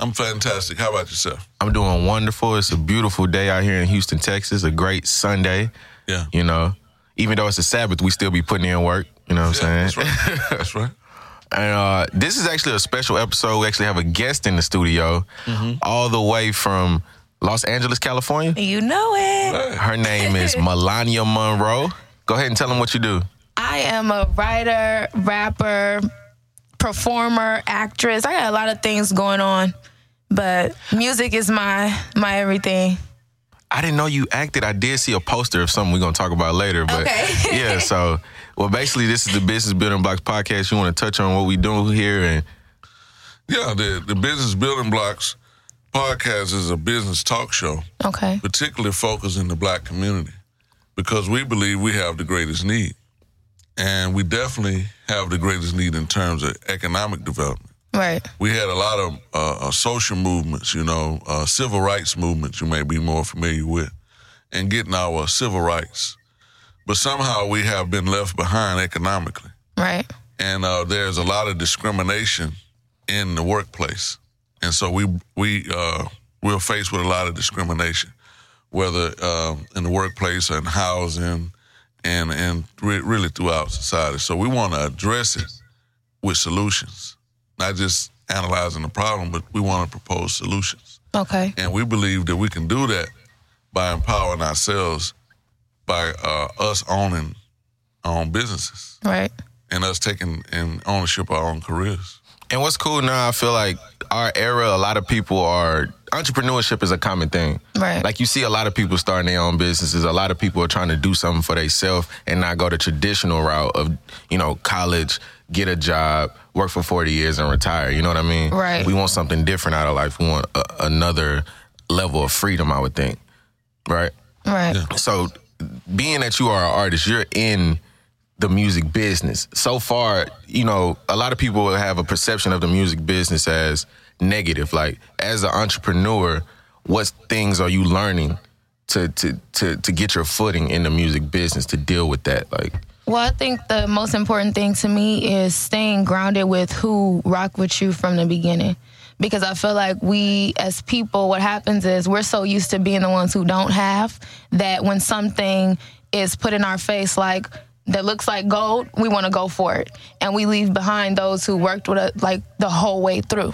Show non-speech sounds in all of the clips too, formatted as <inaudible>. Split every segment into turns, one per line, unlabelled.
I'm fantastic. How about yourself?
I'm doing wonderful. It's a beautiful day out here in Houston, Texas. A great Sunday.
Yeah.
You know, even though it's a Sabbath, we still be putting in work. You know what
Yeah,
I'm saying?
that's
saying?
right. <laughs> That's right.
And uh, this is actually a special episode. We actually have a guest in the studio, all the way from Los Angeles, California.
You know it.
Her name is <laughs> Melania Monroe. Go ahead and tell them what you do.
I am a writer, rapper, performer, actress. I got a lot of things going on, but music is my my everything.
I didn't know you acted. I did see a poster of something we're gonna talk about later. But
Okay. <laughs>
yeah, so well, basically, this is the Business Building Blocks podcast. You want to touch on what we do here, and
Yeah, the the Business Building Blocks podcast is a business talk show,
Okay.
particularly focused in the black community, because we believe we have the greatest need. And we definitely have the greatest need in terms of economic development.
Right.
We had a lot of uh, uh, social movements, you know, uh, civil rights movements you may be more familiar with, and getting our civil rights. But somehow we have been left behind economically.
Right.
and uh, there's a lot of discrimination in the workplace, and so we we uh, we're faced with a lot of discrimination, whether uh, in the workplace or in housing, and and re- really throughout society. So we want to address it with solutions, not just analyzing the problem, but we want to propose solutions,
Okay.
and we believe that we can do that by empowering ourselves, by uh, us owning our own businesses
Right.
and us taking in ownership of our own careers.
and what's cool now? I feel like our era, a lot of people are entrepreneurship is a common thing.
Right.
Like you see a lot of people starting their own businesses. A lot of people are trying to do something for themselves and not go the traditional route of you know college, get a job, work for forty years, and retire. You know what I mean?
Right.
We want something different out of life. We want a, another level of freedom. I would think. Right.
Right.
So, being that you are an artist, you're in the music business. So far, you know, a lot of people have a perception of the music business as negative. Like, as an entrepreneur, what things are you learning to to to to get your footing in the music business to deal with that? Like,
Well, I think the most important thing to me is staying grounded with who rock with you from the beginning. Because I feel like we as people, what happens is we're so used to being the ones who don't have that when something is put in our face like that looks like gold, we want to go for it. And we leave behind those who worked with us like the whole way through.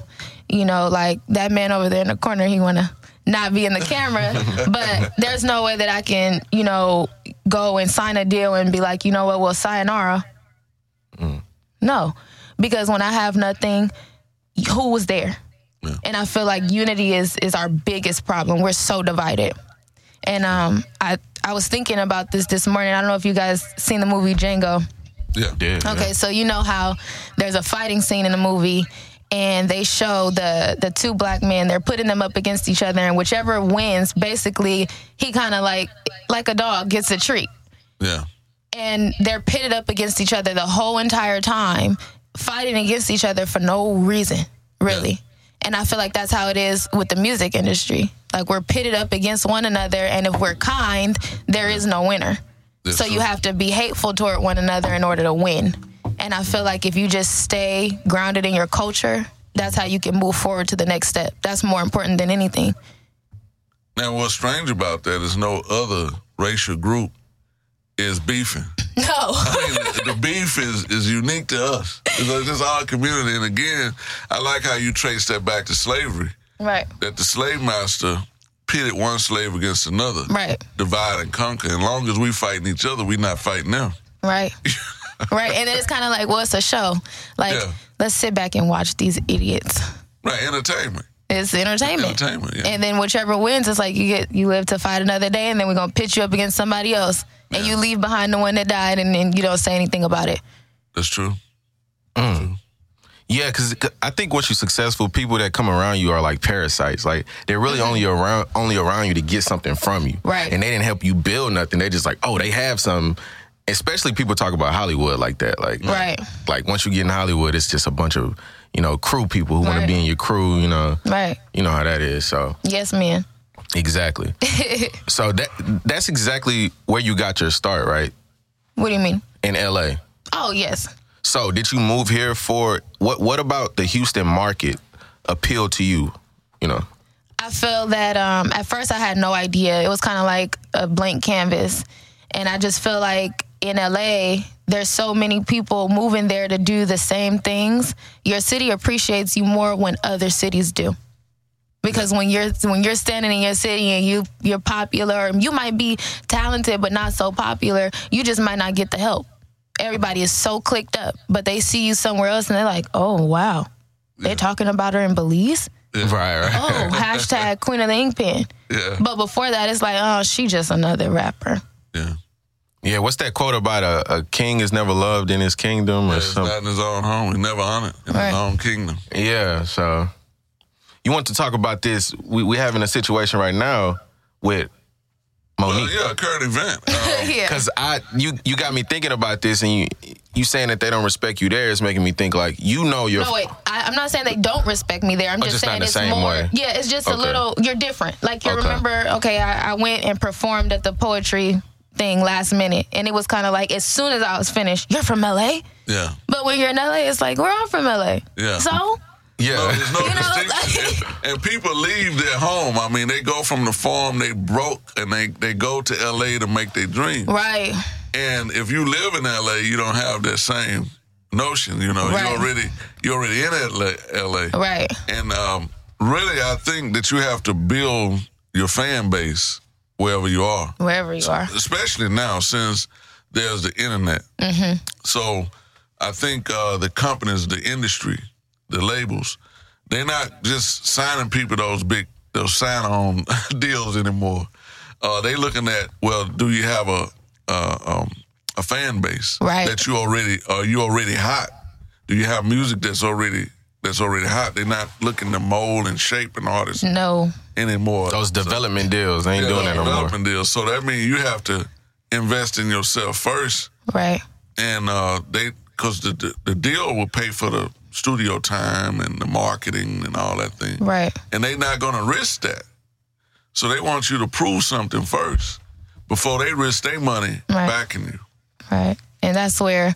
You know, like that man over there in the corner, he want to not be in the camera, <laughs> but there's no way that I can, you know, go and sign a deal and be like, you know what, well, sayonara. No, because when I have nothing, who was there? And I feel like unity is is our biggest problem. We're so divided. And um, I I was thinking about this this morning. I don't know if you guys seen the movie Django.
Yeah.
yeah,
Okay, so you know how there's a fighting scene in the movie and they show the the two black men, they're putting them up against each other and whichever wins, basically he kind of like like a dog gets a treat.
Yeah.
And they're pitted up against each other the whole entire time, fighting against each other for no reason, really. And I feel like that's how it is with the music industry. Like we're pitted up against one another and if we're kind, there is no winner.
That's
So you have to be hateful toward one another in order to win. And I feel like if you just stay grounded in your culture, that's how you can move forward to the next step. That's more important than anything.
Now, what's strange about that is no other racial group is beefing.
No. <laughs>
I mean, the beef is, is unique to us. It's like this our community. And again, I like how you trace that back to slavery.
right.
That the slave master pitted one slave against another.
Right.
Divide and conquer. And long as we fighting each other, we not fighting them.
Right. <laughs> right. And it's kind of like, well, it's a show. Like,
Yeah.
let's sit back and watch these idiots.
Right. Entertainment.
It's entertainment.
Entertainment, yeah.
And then whichever wins, it's like you get you live to fight another day, and then we're gonna pitch you up against somebody else, and you leave behind the one that died, and then you don't say anything about it.
That's true. Mm.
Yeah, because I think once you're successful, people that come around you are like parasites. Like they're really mm-hmm. only around only around you to get something from you,
Right.
And they didn't help you build nothing. They just like, oh, they have some. Especially people talk about Hollywood like that. Like,
Right.
Like once you get in Hollywood, it's just a bunch of you know crew people who want to be in your crew. You know,
Right.
you know how that is. So
Yes, man.
exactly. <laughs> so that that's exactly where you got your start, right?
What do you mean?
In L.A.
Oh, yes.
So, did you move here for what? What about the Houston market appealed to you? you know.
I feel that um, at first I had no idea. It was kind of like a blank canvas. And I just feel like in LA, there's so many people moving there to do the same things. Your city appreciates you more when other cities do. Because when you're when you're standing in your city and you you're popular, you might be talented but not so popular, you just might not get the help. Everybody is so clicked up, but they see you somewhere else and they're like, "Oh wow, they're talking about her in Belize."
Right, right.
Oh, hashtag Queen of the Ink Pen. <laughs>
Yeah.
But before that, it's like, oh, she just another rapper.
Yeah.
Yeah, what's that quote about a, a king is never loved in his kingdom or
It's
something?
not in his own home. He never honored in
Right.
his own kingdom.
Yeah, so you want to talk about this? We we having a situation right now with
Well,
Mo'Nique.
yeah, a current event. <laughs> Um,
yeah.
Cause I you you got me thinking about this, and you you saying that they don't respect you there is making me think like you know your
No, wait. I, I'm not saying they don't respect me there. I'm
Oh,
just,
just not
saying
the
it's
same
more.
way.
Yeah, it's just a little. You're different. Like you
Okay.
remember? Okay, I, I went and performed at the poetry thing last minute, and it was kind of like as soon as I was finished, you're from LA.
yeah.
But when you're in LA, it's like we're all from LA.
Yeah.
So
No,
yeah.
there's no
You know,
distinction. and, and people leave their home. I mean, they go from the farm, they broke, and they, they go to LA to make their dream.
right,
And if you live in LA, you don't have that same notion. You know,
Right.
you're already you're already in LA. LA.
right,
And um, really, I think that you have to build your fan base wherever you are,
wherever you are.
especially now since there's the internet. So I think uh, the companies, the industry, the labels, they're not just signing people those big those sign on <laughs> deals anymore. Uh, they looking at well, do you have a uh, um, a fan base
Right.
that you already are you already hot? Do you have music that's already that's already hot? They're not looking to mold and shape an artist
No,
anymore.
Those development deals they ain't
Yeah,
doing that no more.
development deals. So that means you have to invest in yourself first
right,
and uh, they because the, the the deal will pay for the studio time and the marketing and all that thing,
right,
and they're not going to risk that. So they want you to prove something first before they risk their money
Right.
backing you.
right. And that's where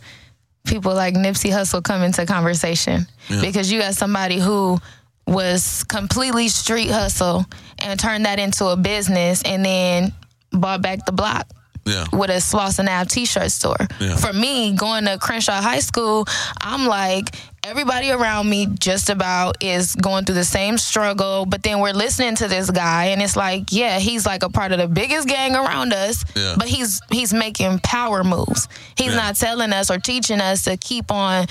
people like Nipsey Hussle come into conversation because you got somebody who was completely street hustle and turned that into a business and then bought back the block.
Yeah,
with a Slauson Ave t-shirt store.
Yeah.
For me, going to Crenshaw High School, I'm like, everybody around me just about is going through the same struggle, but then we're listening to this guy and it's like, yeah, he's like a part of the biggest gang around us,
Yeah.
but he's he's making power moves. He's
Yeah.
not telling us or teaching us to keep on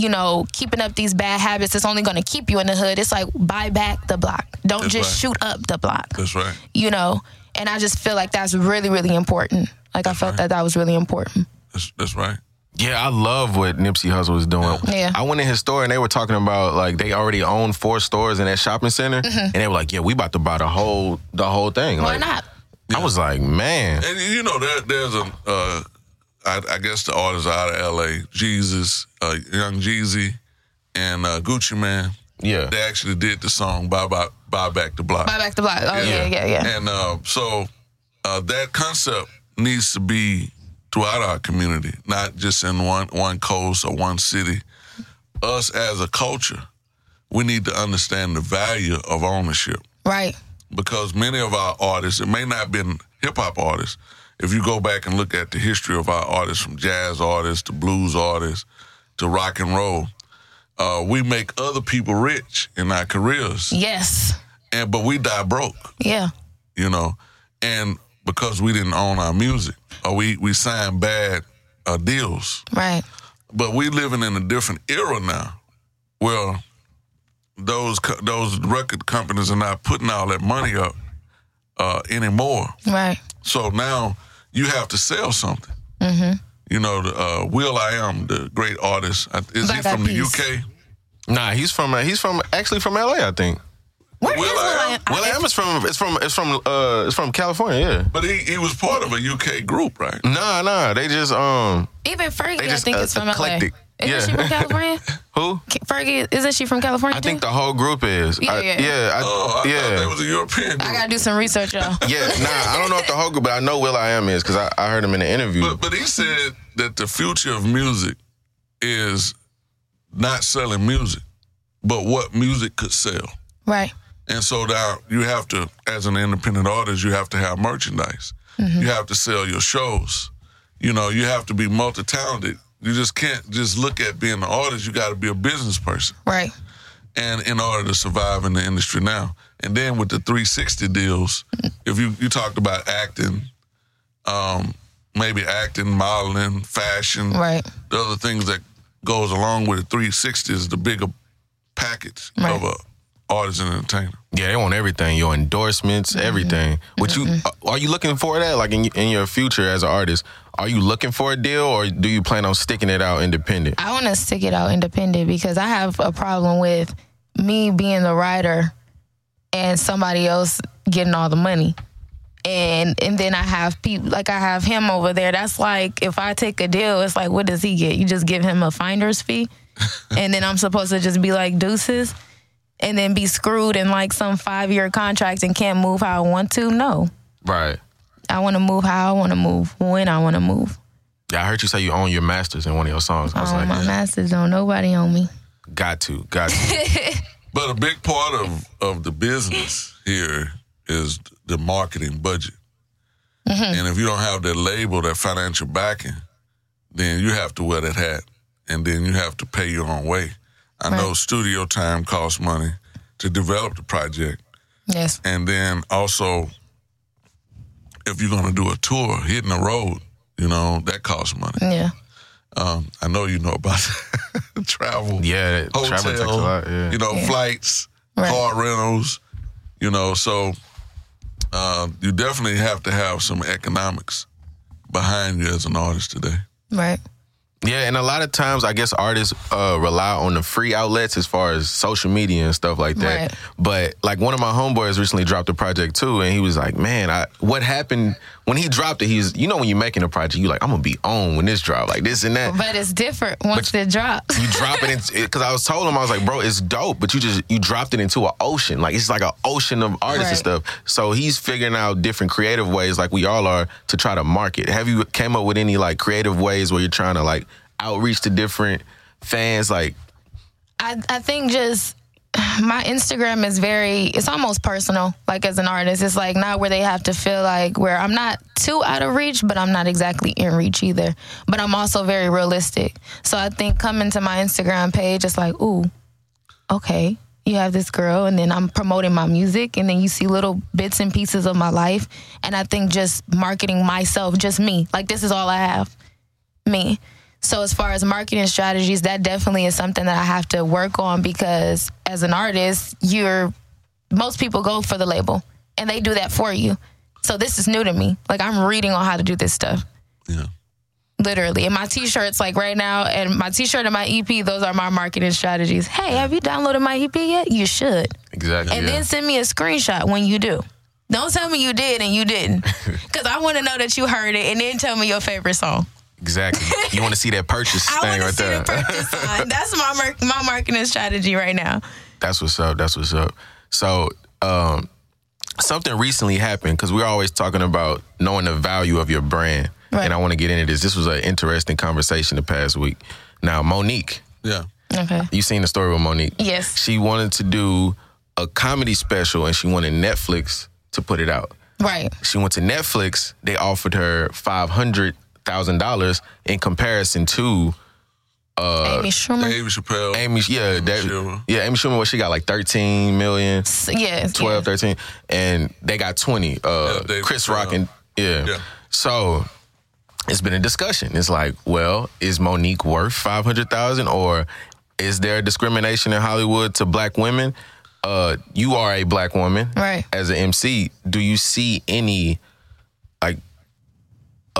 you know, keeping up these bad habits that's only going to keep you in the hood. It's like buy back the block. Don't
That's
just
right.
shoot up the block
that's right.
you know and i just feel like that's really really important like i felt that that was really important
That's, that's right.
Yeah, I love what Nipsey Hussle was doing.
Yeah.
I went in his store and they were talking about like they already own four stores in that shopping center, and they were like, "Yeah, we about to buy the whole the whole thing."
Mm-hmm. why
like,
not
I was like, "Man,
And you know, there, there's a, uh, I, I guess the artists out of LA, Jesus, uh, Young Jeezy, and uh, Gucci Mane,
yeah,
they actually did the song "Buy Buy, Buy Back the Block."
buy back the block oh yeah yeah yeah,
And uh, so uh, that concept needs to be throughout our community, not just in one one coast or one city. Us as a culture, we need to understand the value of ownership.
Right.
Because many of our artists, it may not have been hip hop artists. If you go back and look at the history of our artists, from jazz artists to blues artists to rock and roll, uh, we make other people rich in our careers,
yes.
And but we die broke.
Yeah.
You know, and because we didn't own our music or we we signed bad uh, deals.
right
But we living in a different era now, where those co- those record companies are not putting all that money up uh, anymore.
right
So now you have to sell something.
Mm-hmm.
You know, the, uh, Will I Am, the great artist, is he
Black Eyed
from the
Peas.
UK?
nah, he's from uh, he's from actually from L.A. I think.
Where is
Will
Will
I
I
Am?
Am?
Will I am is from it's from it's from uh it's from California. Yeah.
But he, he was part of a UK group, right?
Nah, nah, they just um
even Fergie
They
I
just,
think
uh,
is from
eclectic.
LA isn't
Yeah.
she from <laughs> California
who?
Fergie isn't she from California
I think the whole group is.
Yeah,
I,
yeah.
yeah, I,
Oh, I thought
yeah.
was a European group.
I gotta do some research y'all <laughs>
Yeah, nah, I don't know if the whole group, but I know Will I Am is because I, I heard him in the interview.
But but he said that the future of music is not selling music, but what music could sell.
right
And so now you have to, as an independent artist, you have to have merchandise.
Mm-hmm.
You have to sell your shows. You know, you have to be multi talented. You just can't just look at being an artist. You got to be a business person.
Right.
And in order to survive in the industry now. And then with the 360 deals, <laughs> if you, you talked about acting, um, maybe acting, modeling, fashion,
Right.
the other things that goes along with the 360 is the bigger package
Right.
of a artist and entertainer.
Yeah, they want everything. Your endorsements,
Mm-hmm.
everything. What you uh, are you looking for that? Like in in your future as an artist, are you looking for a deal or do you plan on sticking it out independent?
I want to stick it out independent because I have a problem with me being the writer and somebody else getting all the money. And and then I have people like I have him over there. That's like if I take a deal, it's like what does he get? You just give him a finder's fee, <laughs> and then I'm supposed to just be like deuces, and then be screwed in like some five year contract and can't move how I want to. No,
Right.
I want to move how I want to move when I want to move.
Yeah, I heard you say you own your masters in one of your songs. I was like,
my masters don't nobody own me.
got to, got to. <laughs>
But a big part of, of the business here is the marketing budget. Mm-hmm. And if you don't have that label, that financial backing, then you have to wear that hat. And then you have to pay your own way. I know studio time costs money to develop the project.
Yes.
And then also, if you're going to do a tour, hitting the road, you know, that costs money.
Yeah.
Um, I know you know about <laughs> travel.
Yeah,
hotel,
travel takes a lot, yeah.
you know,
Yeah.
flights,
Right.
car rentals, you know, so uh, you definitely have to have some economics behind you as an artist today.
Right.
Yeah, and a lot of times I guess artists uh, rely on the free outlets as far as social media and stuff like that.
Right.
But like one of my homeboys recently dropped a project too, and he was like, "Man, I what happened when he dropped it? He's you know when you're making a project, you like I'm gonna be on when this drop, like this and that."
But it's different once it drops.
you drop it because <laughs> I was told him I was like, bro, it's dope, but you just you dropped it into an ocean, like it's like an ocean of artists and stuff. So he's figuring out different creative ways, like we all are, to try to market. Have you came up with any like creative ways where you're trying to like outreach to different fans? Like,
I, I think just my Instagram is very it's almost personal. Like as an artist, it's like not where they have to feel like where I'm not too out of reach, but I'm not exactly in reach either. But I'm also very realistic. So I think coming to my Instagram page, it's like, ooh, okay, you have this girl, and then I'm promoting my music, and then you see little bits and pieces of my life, and I think just marketing myself, just me, like this is all I have, me. So as far as marketing strategies, that definitely is something that I have to work on because as an artist, you're most people go for the label and they do that for you. So this is new to me. Like I'm reading on how to do this stuff.
Yeah.
Literally. And my t-shirts like right now and my t-shirt and my EP, those are my marketing strategies. Hey, have you downloaded my EP yet? You should.
exactly.
And
yeah.
then send me a screenshot when you do. Don't tell me you did and you didn't. <laughs> Cuz I want to know that you heard it and then tell me your favorite song.
Exactly. You want to see that purchase <laughs>
I
thing right
see
there.
the purchase sign. <laughs> That's my mar- my marketing strategy right now.
That's what's up. That's what's up. So, um, something recently happened because we're always talking about knowing the value of your brand,
Right.
and I want to get into this. This was an interesting conversation the past week. Now, Mo'Nique,
Yeah.
Okay.
you seen the story with Mo'Nique?
Yes.
She wanted to do a comedy special, and she wanted Netflix to put it out.
Right.
She went to Netflix. They offered her five hundred thousand dollars in comparison to uh,
Amy Schumer.
Dave Chappelle.
Amy. Yeah, that,
Schumer.
yeah, Amy Schumer. What she got like thirteen million.
S- Yes.
12, 13, and they got 20. Uh,
Yeah, Dave
Chris
Chappelle.
Rock and, yeah.
Yeah.
So it's been a discussion. It's like, well, is Mo'Nique worth 500000 or is there discrimination in Hollywood to black women? Uh, you are a black woman.
Right.
As an MC, do you see any, like,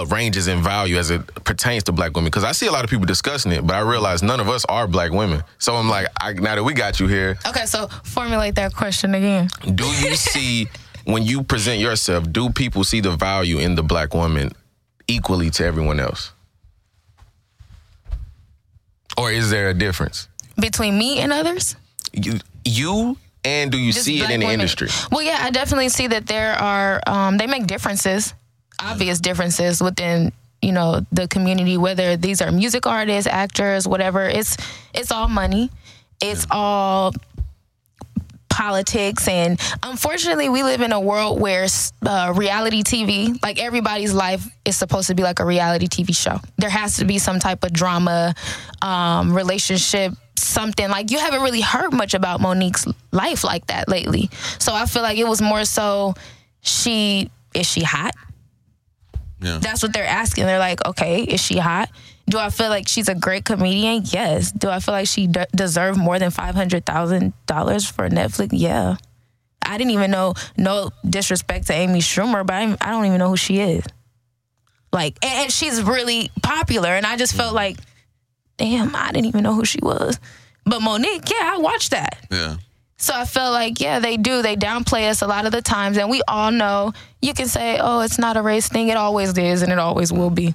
ranges in value as it pertains to black women? Because I see a lot of people discussing it, but I realize none of us are black women. So I'm like, I, now that we got you here,
Okay, so formulate that question again.
do you <laughs> see when you present yourself do people see the value in the black woman equally to everyone else or is there a difference
Between me and others?
you, you and do you
Just
see it in the
women.
industry
Well, yeah, I definitely see that there are um, they make differences, obvious differences within you know the community. Whether these are music artists, actors, whatever, it's it's all money. It's all politics. And unfortunately, we live in a world where uh, reality TV, like everybody's life, is supposed to be like a reality TV show. There has to be some type of drama, um, relationship something like you haven't really heard much about Mo'Nique's life like that lately. So I feel like it was more so she is she hot?
Yeah.
That's what they're asking. They're like, okay, is she hot? Do I feel like she's a great comedian? Yes. Do I feel like she deserved more than five hundred thousand dollars for Netflix? Yeah. I didn't even know. No disrespect to Amy Schumer, but I, I don't even know who she is. Like, and, and she's really popular, and I just felt like, damn, I didn't even know who she was. But Mo'Nique, yeah, I watched that.
Yeah.
So I feel like, yeah, they do. They downplay us a lot of the times. And we all know you can say, oh, it's not a race thing. It always is and it always will be.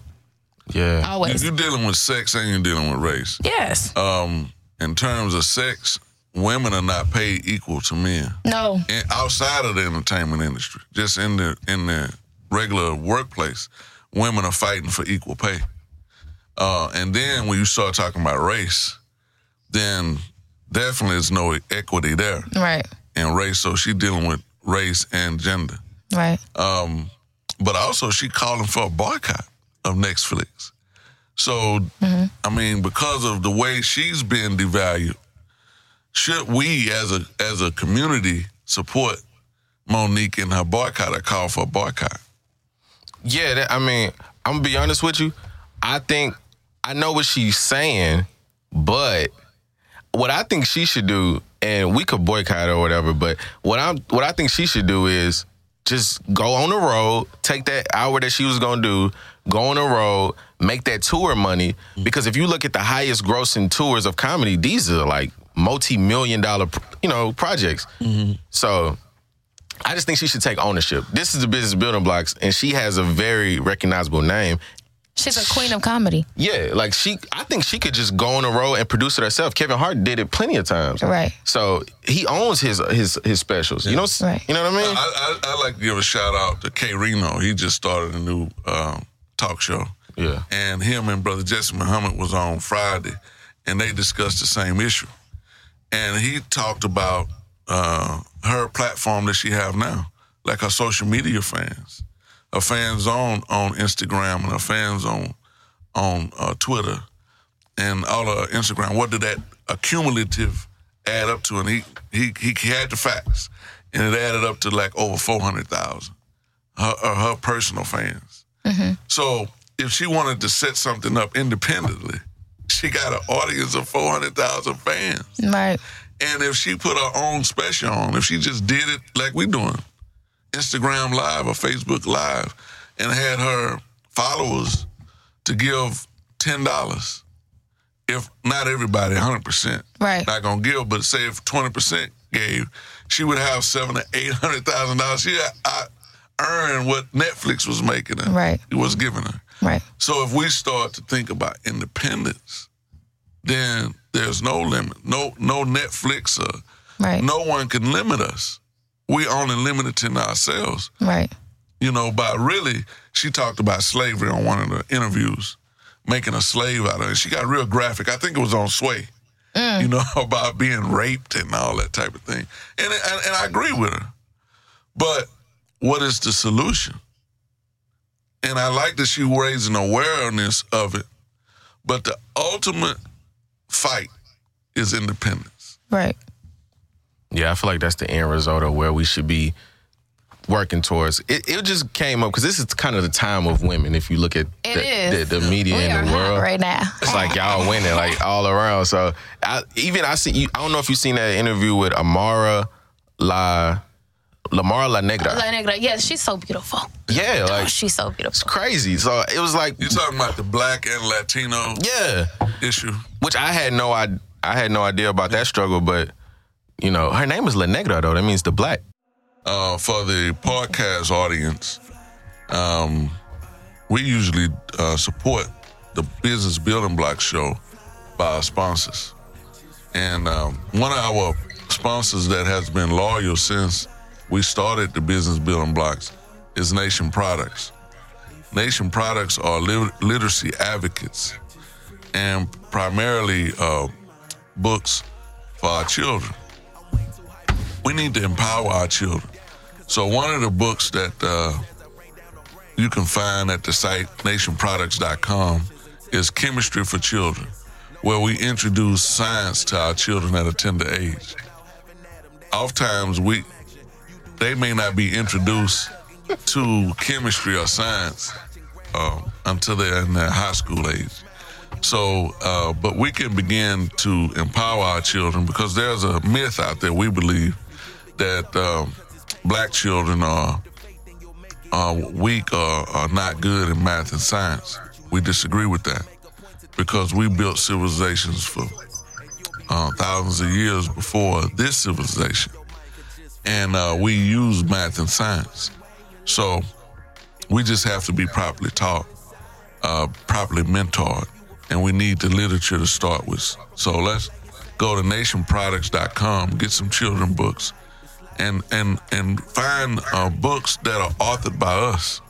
Yeah.
Always.
You're dealing with sex and you're dealing with race.
yes.
Um, in terms of sex, women are not paid equal to men.
no.
And outside of the entertainment industry, just in the in the regular workplace, women are fighting for equal pay. Uh, and then when you start talking about race, then definitely is no equity there
Right.
in race. So she dealing with race and gender.
Right.
Um, but also she calling for a boycott of Netflix. So I mean, because of the way she's been devalued, should we as a as a community support Mo'Nique in her boycott or call for a boycott?
Yeah, that, I mean, I'm gonna be honest with you. I think I know what she's saying, but what I think she should do, and we could boycott or whatever, but what I'm what I think she should do is just go on the road, take that hour that she was gonna do, go on the road, make that tour money. Because if you look at the highest grossing tours of comedy, these are like multi-million dollar, you know, projects. So I just think she should take ownership. This is the business building blocks, and she has a very recognizable name.
She's a queen of comedy.
Yeah, like she, I think she could just go on a road and produce it herself. Kevin Hart did it plenty of times.
Right.
So he owns his his his specials. You know,
Right.
you know what I mean?
I, I, I like to give a shout out to K Reno. He just started a new um, talk show.
Yeah.
And him and brother Jesse Muhammad was on Friday, and they discussed the same issue. And he talked about uh, her platform that she have now, like her social media fans, her fans on on Instagram and her fans on on uh, Twitter and all of Instagram. What did that accumulative add up to? And he he he had the facts, and it added up to like over four hundred thousand. Her, uh, her personal fans. So if she wanted to set something up independently, she got an audience of 400,000 fans.
Right.
And if she put her own special on, if she just did it like we doing, Instagram Live or Facebook Live, and had her followers to give $10, if not everybody 100%,
Right.
not to give, but say if 20% gave, she would have seven to $800,000. She I earned what Netflix was making her.
Right.
It was giving her.
Right.
So if we start to think about independence, then there's no limit. No no Netflix or
Right.
no one can limit us. We only limited to ourselves.
Right.
You know, by really, she talked about slavery on one of the interviews, making a slave out of it. She got real graphic. I think it was on Sway. Mm. You know, <laughs> about being raped and all that type of thing. And, and and I agree with her. But what is the solution? And I like that she raising awareness of it. But the ultimate fight is independence.
Right.
Yeah, I feel like that's the end result of where we should be working towards. It, it just came up because this is kind of the time of women. If you look at the, the, the media
We
in the world,
right now.
it's like y'all winning like all around. So I, even I see you. I don't know if you've seen that interview with Amara La Lamara La Negra.
La Negra. Yes, she's so beautiful.
yeah,
Oh,
like
she's so beautiful.
it's
beautiful.
crazy. So it was like
You're talking about the black and Latino
yeah,
issue.
which I had no I I had no idea about that struggle, but you know her name is La Negra though. That means the black.
uh, for the podcast audience, um, we usually uh, support the Business Building Block show by our sponsors. And um, one of our sponsors that has been loyal since we started the Business Building Blocks is Nation Products. Nation Products are li- literacy advocates and primarily uh, books for our children. We need to empower our children. So one of the books that uh, you can find at the site nationproducts.com is Chemistry for Children, where we introduce science to our children at a tender age. Oftentimes we they may not be introduced to chemistry or science uh, until they're in their high school age. So, uh, but we can begin to empower our children because there's a myth out there. We believe that um, black children are, are weak or are not good in math and science. We disagree with that because we built civilizations for uh, thousands of years before this civilization, and uh, we use math and science. So we just have to be properly taught, uh, properly mentored, and we need the literature to start with. So let's go to nationproducts.com, get some children books, and and and find uh, books that are authored by us,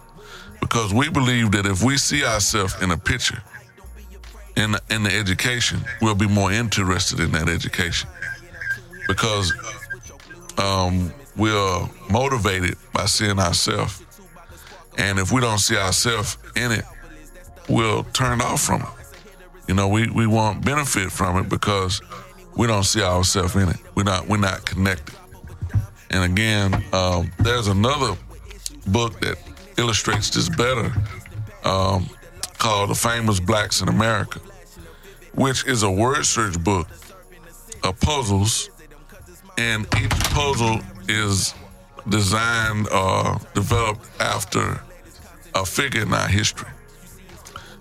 because we believe that if we see ourselves in a picture, in in the education, we'll be more interested in that education, because um, we're motivated by seeing ourselves. And if we don't see ourselves in it, we'll turn off from it. You know, we, we won't benefit from it because we don't see ourselves in it. We're not we're not connected. And again, um, there's another book that illustrates this better um, called The Famous Blacks in America, which is a word search book of puzzles, and each puzzle is designed or developed after a figure in our history.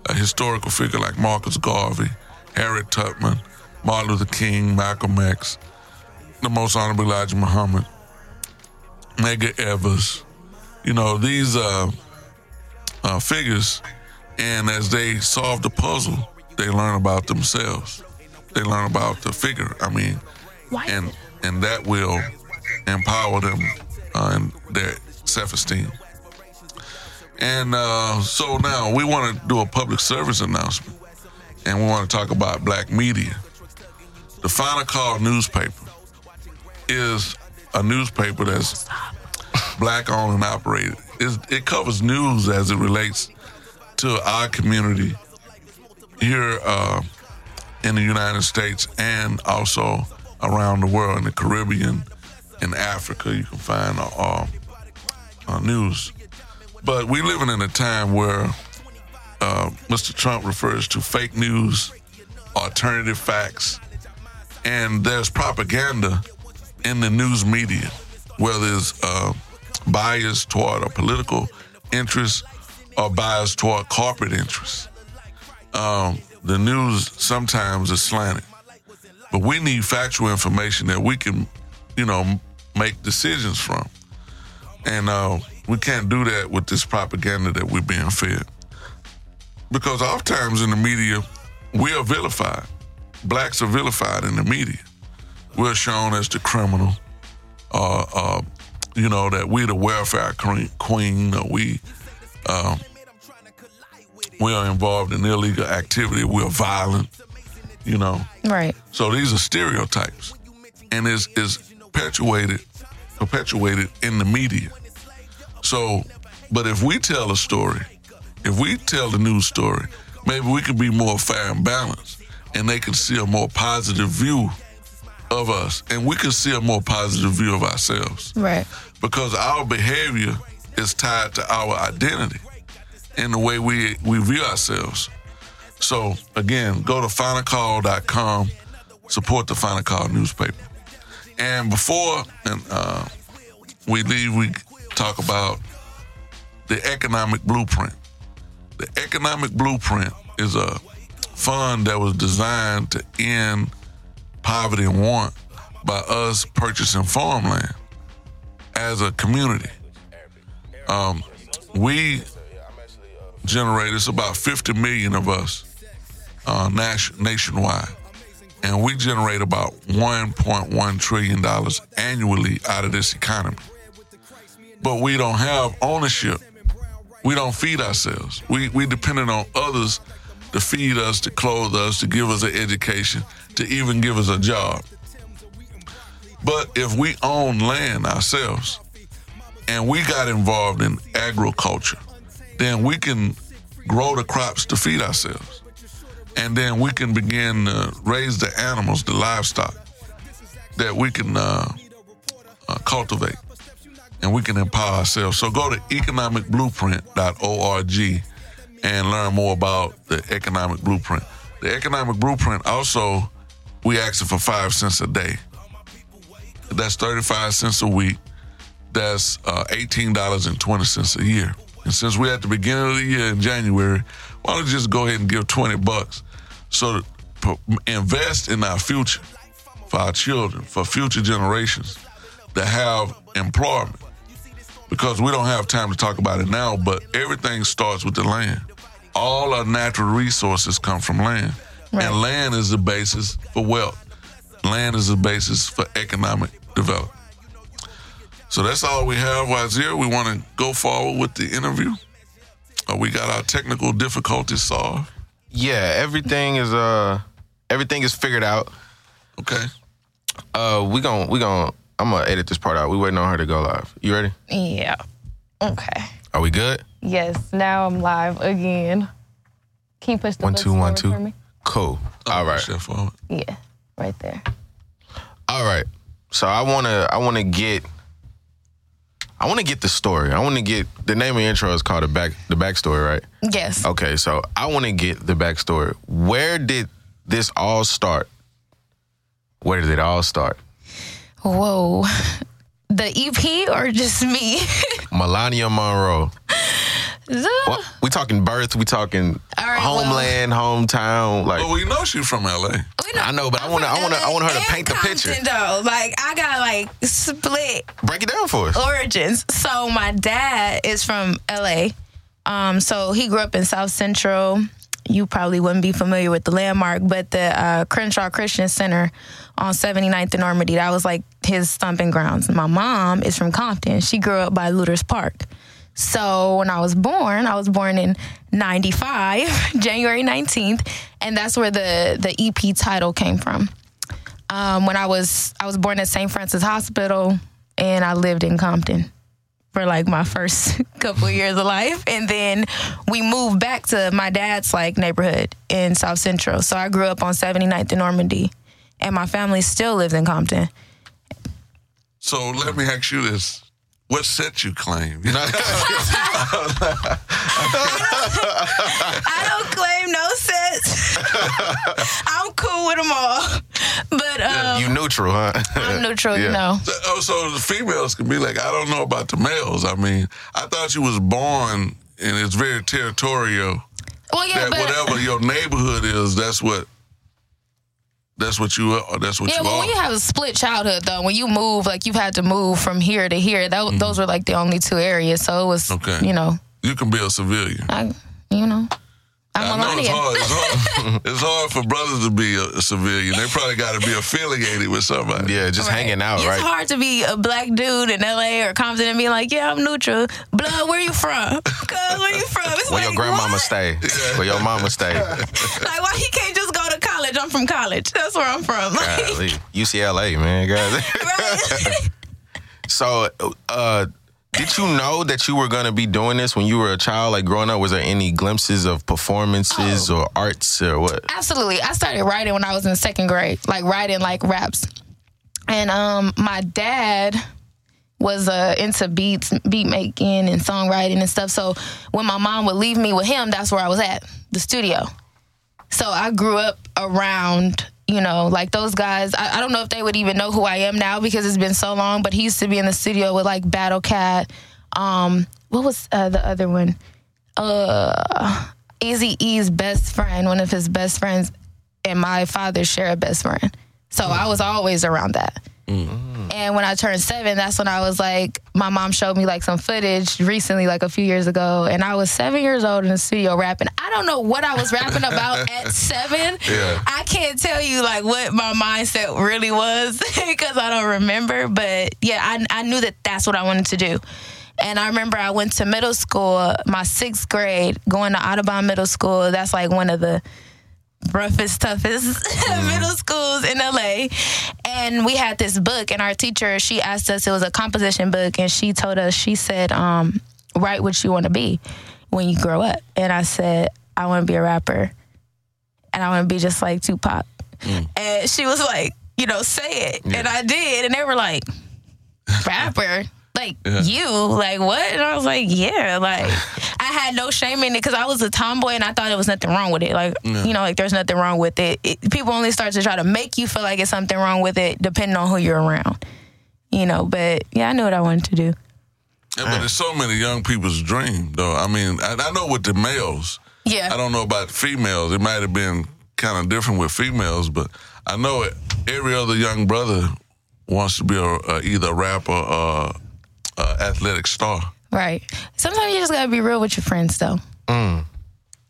A historical figure like Marcus Garvey, Harriet Tubman, Martin Luther King, Malcolm X, the most honorable Elijah Muhammad, Medgar Evers. You know, these uh, uh, figures, and as they solve the puzzle, they learn about themselves. They learn about the figure. I mean, and and that will empower them uh, in their self-esteem. And uh, so now we want to do a public service announcement, and we want to talk about black media. The Final Call newspaper is a newspaper that's black owned and operated. It's, it covers news as it relates to our community here uh, in the United States and also around the world in the Caribbean, in Africa. You can find our, uh, news. But we're living in a time where uh, Mr. Trump refers to fake news, alternative facts, and there's propaganda in the news media, whether it's uh, bias toward a political interest or bias toward corporate interests. Um, the news sometimes is slanted, but we need factual information that we can, you know, make decisions from. And uh, we can't do that with this propaganda that we're being fed. Because oftentimes in the media, we are vilified. Blacks are vilified in the media. We're shown as the criminal, uh, uh, you know, that we the welfare queen, or we um, we are involved in illegal activity. We're violent, you know.
Right.
So these are stereotypes, and is is perpetuated perpetuated in the media. So, but if we tell a story, if we tell the news story, maybe we can be more fair and balanced, and they can see a more positive view of us, and we can see a more positive view of ourselves.
Right.
Because our behavior is tied to our identity and the way we, we view ourselves. So again, go to finalcall.com, support the Final Call newspaper. And before and uh, we leave, we talk about the economic blueprint. The economic blueprint is a fund that was designed to end poverty and want by us purchasing farmland as a community. Um, we generate, it's about 50 million of us uh, nationwide, and we generate about $1.1 trillion annually out of this economy. But we don't have ownership. We don't feed ourselves. We, we dependent on others to feed us, to clothe us, to give us an education, to even give us a job. But if we own land ourselves and we got involved in agriculture, then we can grow the crops to feed ourselves. And then we can begin to raise the animals, the livestock that we can uh, uh, cultivate and we can empower ourselves. So go to economicblueprint.org and learn more about the economic blueprint. The economic blueprint also, we ask it for five cents a day. That's 35 cents a week. That's uh, $18.20 a year. And since we're at the beginning of the year in January, why don't you just go ahead and give 20 bucks so p- invest in our future for our children, for future generations to have employment. Because we don't have time to talk about it now, but everything starts with the land. All our natural resources come from land.
Right.
And land is the basis for wealth. Land is the basis for economic development. So that's all we have, Wazir. We want to go forward with the interview. Uh, we got our technical difficulties solved.
Yeah, everything is uh everything is figured out.
Okay.
Uh we gon' we gon' I'm gonna edit this part out. We waiting on her to go live. You ready?
Yeah. Okay.
Are we good?
Yes. Now I'm live again. Can you push the
One,
button
two, one,
forward
two.
Oh, for me?
Cool. All right.
Chef forward.
Yeah. Right there.
All right. So I wanna I wanna get I wanna get the story. I wanna get the name of the intro is called the back the backstory, right?
Yes.
Okay, so I wanna get the backstory. Where did this all start? Where did it all start?
Whoa. <laughs> The EP or just me? <laughs>
Melania Monroe.
The-
we talking birth, we talking
All right, well-
homeland, hometown, like
But we know she's from LA.
Know-
I know, but I
I'm
wanna- I wanna- I want her to paint the
and
picture.
Compton, Though, like I got like split
break it down for us.
origins. So my dad is from LA. Um, so he grew up in South Central. You probably wouldn't be familiar with the landmark, but the uh, Crenshaw Christian Center on 79th and Normandy, that was like his stomping grounds. My mom is from Compton. She grew up by Lueders Park. So when I was born, I was born in 95, <laughs> January 19th, and that's where the, the EP title came from. Um, when I was I was born at St. Francis Hospital and I lived in Compton for like my first <laughs> couple years of life and then we moved back to my dad's like neighborhood in South Central. So I grew up on 79th and Normandy and my family still lives in Compton.
So let me ask you this. What set you claim? You know? <laughs>
I don't claim no sets. <laughs> I'm cool with them all. But um,
you neutral, huh?
I'm neutral, you
Yeah.
know.
oh, so the females can be like, I don't know about the males. I mean, I thought you was born and it's very territorial.
Well, yeah,
That
but
whatever your neighborhood is, that's what that's what you are. That's what
Yeah,
you
but
are.
when you have a split childhood, though, when you move, like you've had to move from here to here, that, those were like the only two areas. So it was,
Mm-hmm. Okay.
you know,
you can be a civilian.
I, you know,
I'm
I'm
know it's hard. It's <laughs> hard. it's hard for brothers to be a, a civilian. They probably got to be affiliated with somebody.
yeah, just
Right.
hanging out,
It's
right?
hard to be a black dude in LA or Compton and be like, yeah, I'm neutral. Blood, where you from? Cuz, where you from? It's
Where
like,
your grandmama
what?
stay? Where your mama stay? <laughs>
Like, why he can't just go to college? I'm from college. That's where I'm from. <laughs>
Golly, UCLA, man, <laughs> guys. so, uh, did you know that you were gonna be doing this when you were a child? Like growing up, was there any glimpses of performances
Oh.
or arts or what?
Absolutely. I started writing when I was in second grade, like writing like raps. And um my dad was uh into beats, beat making and songwriting and stuff. So when my mom would leave me with him, that's where I was at, the studio. So I grew up around, you know, like those guys. I, I don't know if they would even know who I am now because it's been so long, but he used to be in the studio with like Battle Cat. Um, what was uh, the other one? Uh Eazy-E's best friend, one of his best friends, and my father share a best friend. So I was always around that. Mm. And when I turned seven, that's when I was like, my mom showed me like some footage recently, like a few years ago, and I was seven years old in the studio rapping. I don't know what I was rapping about <laughs> at seven.
Yeah.
I can't tell you like what my mindset really was <laughs> because I don't remember. But yeah, I, I knew that that's what I wanted to do. And I remember I went to middle school, my sixth grade, going to Audubon Middle School. That's like one of the roughest, toughest <laughs> middle schools in LA. And we had this book, and our teacher, she asked us, it was a composition book, and she told us, she said, um, write what you want to be when you grow up. And I said, I want to be a rapper, and I want to be just like Tupac. And she was like, you know, say it. And I did. And they were like, rapper? Like you? Like what? And I was like, yeah. Like I had no shame in it because I was a tomboy and I thought there was nothing wrong with it. Like, you know, like there's nothing wrong with it. it. People only start to try to make you feel like it's something wrong with it depending on who you're around. You know, but yeah, I knew what I wanted to do.
Yeah, but it's so many young people's dream, though. I mean, I, I know with the males.
Yeah.
I don't know about females. It might have been kind of different with females, but I know it, every other young brother wants to be a, a, either a rapper or a athletic star.
Right. Sometimes you just gotta be real with your friends, though. Mm.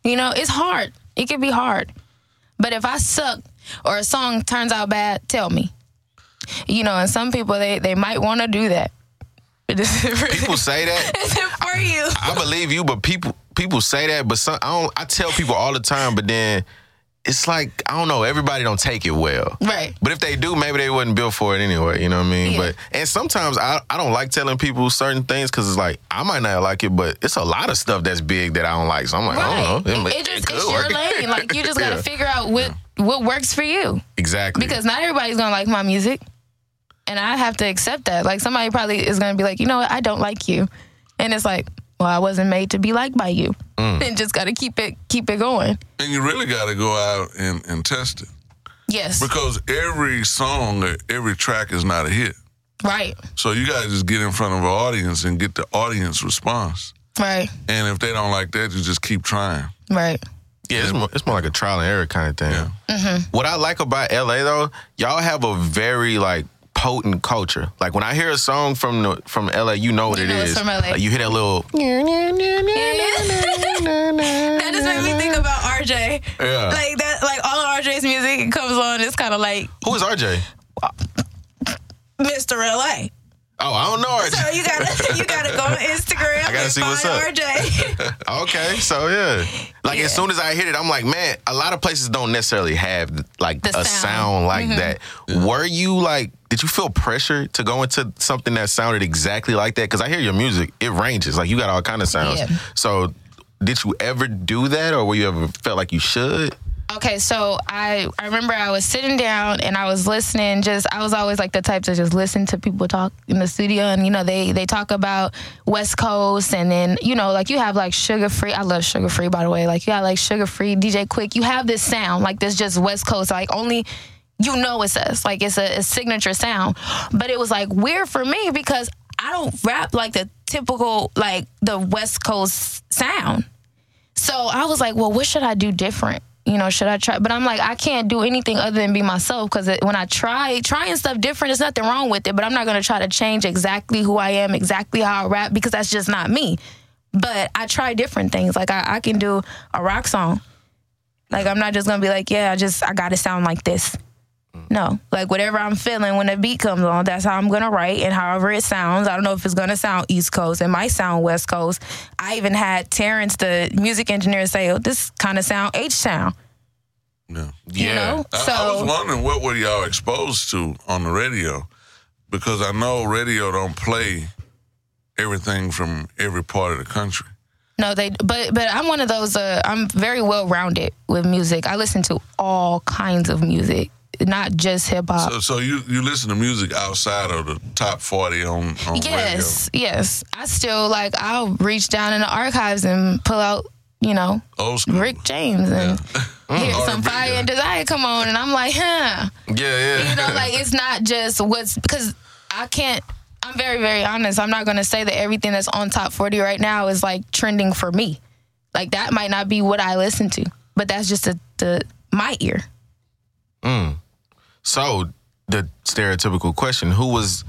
You know, it's hard. It can be hard. But if I suck or a song turns out bad, tell me. You know, and some people they they might want to do that. <laughs>
People say that. <laughs>
Is it for you?
I believe you, but people people say that, but some I don't. I tell people all the time, but then it's like I don't know. Everybody don't take it well,
Right.
But if they do, maybe they wasn't built for it anyway. You know what I mean?
Yeah.
But and sometimes I I don't like telling people certain things because it's like I might not like it, but it's a lot of stuff that's big that I don't like. So I'm like, I don't know.
Right.
might-
It, just
could
it's your lane. Like you just <laughs> gotta
Yeah.
figure out what what works for you.
exactly
Because not everybody's gonna like my music. And I have to accept that. Like somebody probably is gonna be like, you know what, I don't like you. And it's like, well, I wasn't made to be liked by you.
Mm.
And <laughs> just gotta keep it keep it going.
And you really got to go out and, and test it
Yes.
because every song, or every track is not a hit.
Right.
So you got to just get in front of an audience and get the audience response.
Right.
And if they don't like that, you just keep trying.
Right.
Yeah, it's more, it's more like a trial and error kind of thing.
Yeah.
What I like about LA though, y'all have a very like potent culture. Like when I hear a song from the from LA, you know what
You
it
know
is.
from LA.
Like, you hear that little <laughs>
that just made me think about RJ.
Yeah.
Like that like all of RJ's music comes on, it's kinda like
Who is RJ?
Mr. LA.
Oh, I don't know
So you gotta <laughs> you gotta go on Instagram
I gotta
and
see
find
what's up.
RJ. <laughs>
okay, so yeah. Like
Yeah.
as soon as I hit it, I'm like, man, a lot of places don't necessarily have like
The
a
sound.
sound, like mm-hmm. that. Were you like did you feel pressure to go into something that sounded exactly like that? Because I hear your music, it ranges. Like you got all kind of sounds.
Yeah.
So did you ever do that or were you ever felt like you should?
Okay, so I I remember I was sitting down and I was listening. Just I was always like the type to just listen to people talk in the studio, and you know they they talk about West Coast, and then you know like you have like Suga Free. I love Suga Free by the way. Like you got like Suga Free, DJ Quik. You have this sound like this just West Coast. Like only you know it's us. Like it's a, a signature sound. But it was like weird for me because I don't rap like the typical like the West Coast sound. So I was like, well, what should I do different? You know, should I try? But I'm like, I can't do anything other than be myself because when I try trying stuff different, there's nothing wrong with it. But I'm not gonna try to change exactly who I am, exactly how I rap because that's just not me. But I try different things. Like I, I can do a rock song. Like I'm not just gonna be like, yeah, I just I gotta sound like this. No, like whatever I'm feeling when the beat comes on, that's how I'm gonna write, and however it sounds. I don't know if it's gonna sound East Coast, it might sound West Coast. I even had Terrence, the music engineer, say, "Oh, this kind of sound H sound."
Yeah.
You know,
I,
so
I was wondering what were y'all exposed to on the radio, because I know radio don't play everything from every part of the country.
no, they. But but I'm one of those. Uh, I'm very well rounded with music. I listen to all kinds of music, not just hip hop.
So, so you you listen to music outside of the top forty on on
yes, yes. I still like. I'll reach down in the archives and pull out, you know,
old school.
Rick James and hear <laughs> some fire
yeah.
and desire come on, and I'm like, huh.
Yeah, yeah.
You know, like it's not just what's because I can't. I'm very, very honest. I'm not going to say that everything that's on top 40 right now is like trending for me. Like that might not be what I listen to, but that's just the, the my ear. Mm.
So the stereotypical question: Who was,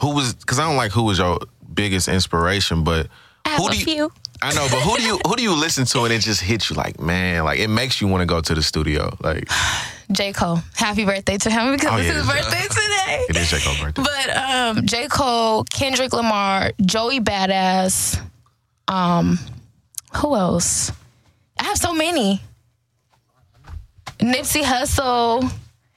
who was? Because I don't like who was your biggest inspiration, but who do you?
few.
I know, but who do you who do you listen to and it just hits you like, man, like it makes you want to go to the studio. Like <sighs>
J. Cole. Happy birthday to him because
Oh,
it's
yeah.
his birthday today.
it is J. Cole's birthday.
But um, J. Cole, Kendrick Lamar, Joey Badass, um, who else? I have so many. Nipsey Hussle.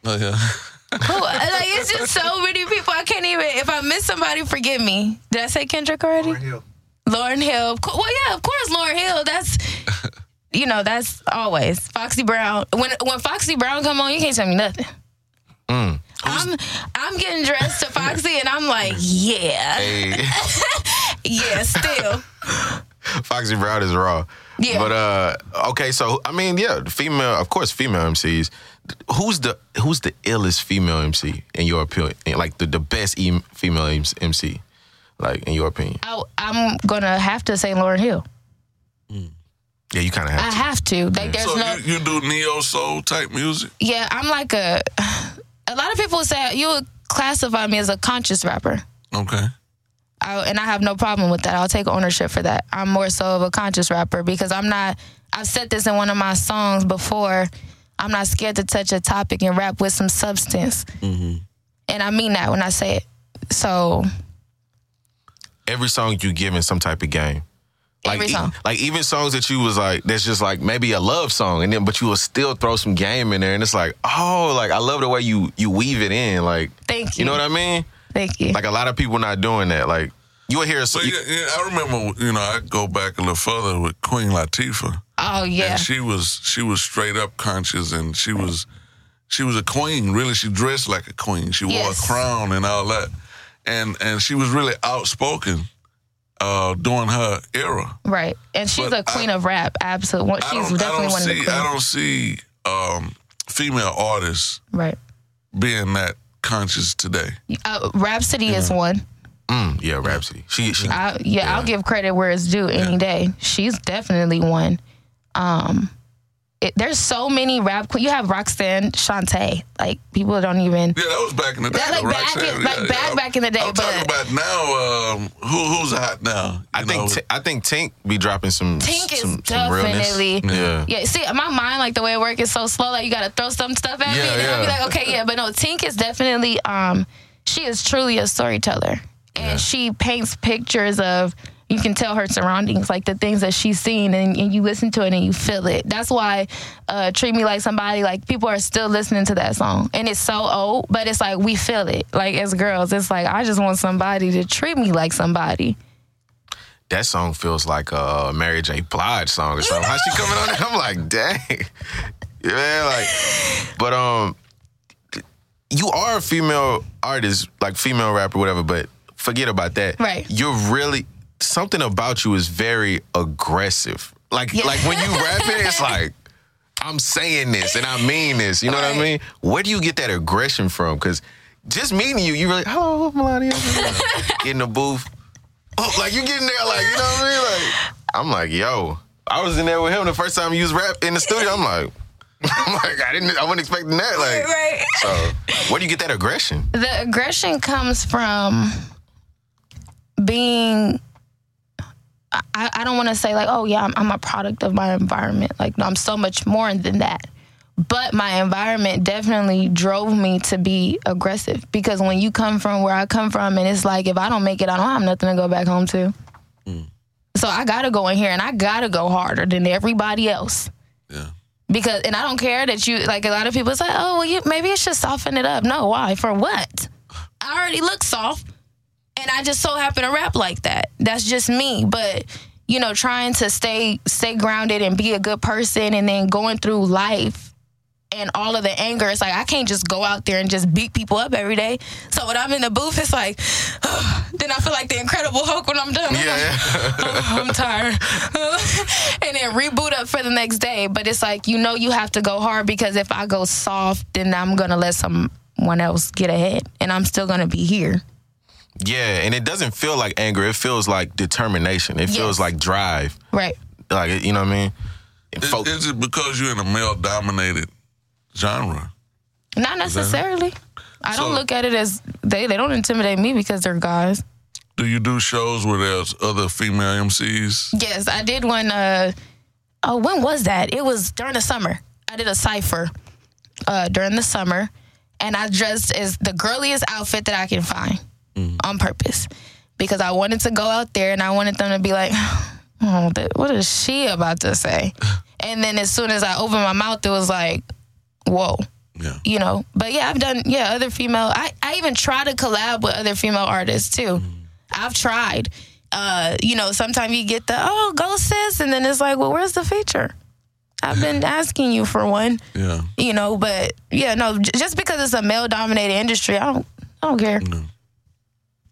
Oh, yeah. <laughs>
Who, like it's just so many people. I can't even. If I miss somebody, forgive me. Did I say Kendrick already?
Lauryn Hill.
Lauryn Hill. Well, yeah, of course, Lauryn Hill. That's <laughs> you know, that's always Foxy Brown. When when Foxy Brown come on, you can't tell me nothing.
Mm.
I'm I'm getting dressed to Foxy, and I'm like, yeah,
Hey, <laughs>
yeah, still,
Foxy Brown is raw.
Yeah.
But uh, okay, so I mean, yeah, female, of course, female MCs. Who's the who's the illest female MC in your opinion? Like the the best e- female MC, like in your opinion?
I, I'm gonna have to say Lauryn Hill. Mm.
Yeah, you kind of have to
I
to.
have to. Like, there's
So
no.
you, you do neo soul type music?
yeah, I'm like a. <sighs> A lot of people say you would classify me as a conscious rapper.
Okay.
I, and I have no problem with that. I'll take ownership for that. I'm more so of a conscious rapper because I'm not. I've said this in one of my songs before. I'm not scared to touch a topic and rap with some substance, mm-hmm. and I mean that when I say it. So
Every song you give in some type of game. Like,
Every
e-
song.
like even songs that you was like, that's just like maybe a love song, and then but you will still throw some game in there, and it's like, oh, like I love the way you you weave it in, like
thank you.
you know what I mean?
Thank you.
Like a lot of people not doing that. Like you will hear a
But
song.
yeah, yeah, I remember, you know, I go back a little further with Queen Latifah.
Oh yeah.
And she was she was straight up conscious and she was she was a queen. Really, she dressed like a queen. She wore
Yes.
a crown and all that. And and she was really outspoken uh during her era.
right. And she's
But
a queen
I-
of rap. Absolutely. She's definitely
don't
one of the queens.
I don't see um female artists
right.
being that conscious today.
Uh, Rapsody is one.
Mm, yeah, Rapsody. She she.
I, yeah, I'll give credit where it's due any day. She's definitely one. Um, it, there's so many rap. que- You have Roxanne Shante. Like people don't even.
Yeah, that was back in the day.
That, like, back
Roxanne.
in- like,
Yeah,
back-
yeah.
back in the day,
I'm talking about now. Um, who who's hot now?
I
You
think
know?
T- I think Tink be dropping some
Tink is
some, some realness.
definitely.
Yeah.
Yeah, see, my mind, like the way it works, is so slow. Like you got to throw some stuff at me,
Yeah,
and then I'll be like, okay, yeah. But no, Tink is definitely. Um, she is truly a storyteller, and she paints pictures of. You can tell her surroundings, like the things that she's seen, and, and you listen to it and you feel it. That's why uh, "Treat Me Like Somebody," like people are still listening to that song, and it's so old, but it's like we feel it. Like as girls, it's like I just want somebody to treat me like somebody.
That song feels like a Mary J. Blige song or something. How's she coming on? there? I'm like, dang. <laughs> Yeah, like, but um, you are a female artist, like female rapper, whatever. But forget about that.
Right.
You're really something about you is very aggressive. Like,
Yeah.
like when you rap it, it's like. <laughs> I'm saying this and I mean this. You know what I mean? Where do you get that aggression from? Because just meeting you, you really, hello, Milania. Get <laughs> in the booth. Oh, like you getting there, like, you know what I mean? Like, I'm like, yo. I was in there with him the first time you was rap in the studio. I'm like, <laughs> I'm like, I didn't I wasn't expecting that. Like
right.
so where do you get that aggression?
the aggression comes from being I, I don't want to say like oh yeah I'm, I'm a product of my environment like no i'm so much more than that but my environment definitely drove me to be aggressive because when you come from where i come from and it's like if i don't make it i don't have nothing to go back home to mm. so i gotta go in here and i gotta go harder than everybody else
Yeah.
because and I don't care that you like a lot of people say, oh well, you, maybe it should soften it up. No, why? For what? I already look soft, and I just so happen to rap like that. That's just me. But you know, trying to stay stay grounded and be a good person, and then going through life and all of the anger, it's like I can't just go out there and just beat people up every day. So when I'm in the booth, it's like, <sighs> then I feel like the Incredible Hulk when I'm done. I'm like, <laughs> oh, I'm tired. <laughs> and then reboot up for the next day. But it's like, you know, you have to go hard because if I go soft, then I'm going to let someone else get ahead and I'm still going to be here.
Yeah, and it doesn't feel like anger. It feels like determination. It feels like drive.
Right.
Like you know what I mean? And
Is,
folk-
is it because you're in a male dominated genre?
Not necessarily. I don't
So-
look at it as they, they don't intimidate me because they're guys.
Do you do shows where there's other female MCs?
Yes, I did one. Uh, oh, when was that? It was during the summer. I did a cipher uh, during the summer, and I dressed as the girliest outfit that I can find on purpose because I wanted to go out there and I wanted them to be like, <sighs> "Oh, what is she about to say?" <laughs> and then as soon as I opened my mouth, it was like, whoa.
Yeah.
You know, but yeah, I've done yeah other female. I I even try to collab with other female artists too. I've tried. Uh, you know, sometimes you get the oh go sis, and then it's like, well, where's the feature? I've been <laughs> asking you for one.
Yeah.
You know, but yeah, no, j- just because it's a male dominated industry, I don't I don't care.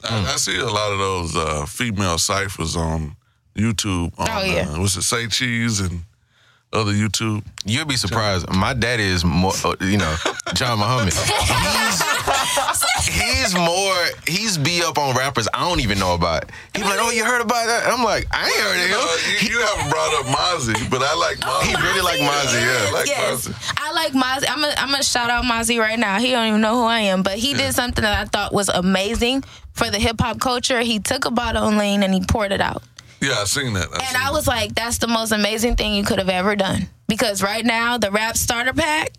I, I see a lot of those uh, female ciphers on YouTube. On,
Oh, yeah.
Uh, what's it? Say Cheese and other YouTube.
You'll be surprised. My daddy is more, uh, you know, John Muhammad. <laughs> He's, he's more, he's be up on rappers I don't even know about. He's like, oh, you heard about that? I'm like, I ain't heard of
You,
him.
know, you, you haven't brought up Mozzy, but I like Mozzy.
He really like Mozzy, yeah.
I like
yes.
Mozzy.
I like Mozzy. I'm gonna I'm gonna shout out Mozzy right now. He don't even know who I am, but he did something that I thought was amazing for the hip hop culture. He took a bottle of lean and he poured it out.
Yeah, I seen that.
And I was like, that's the most amazing thing you could have ever done. Because right now, the rap starter pack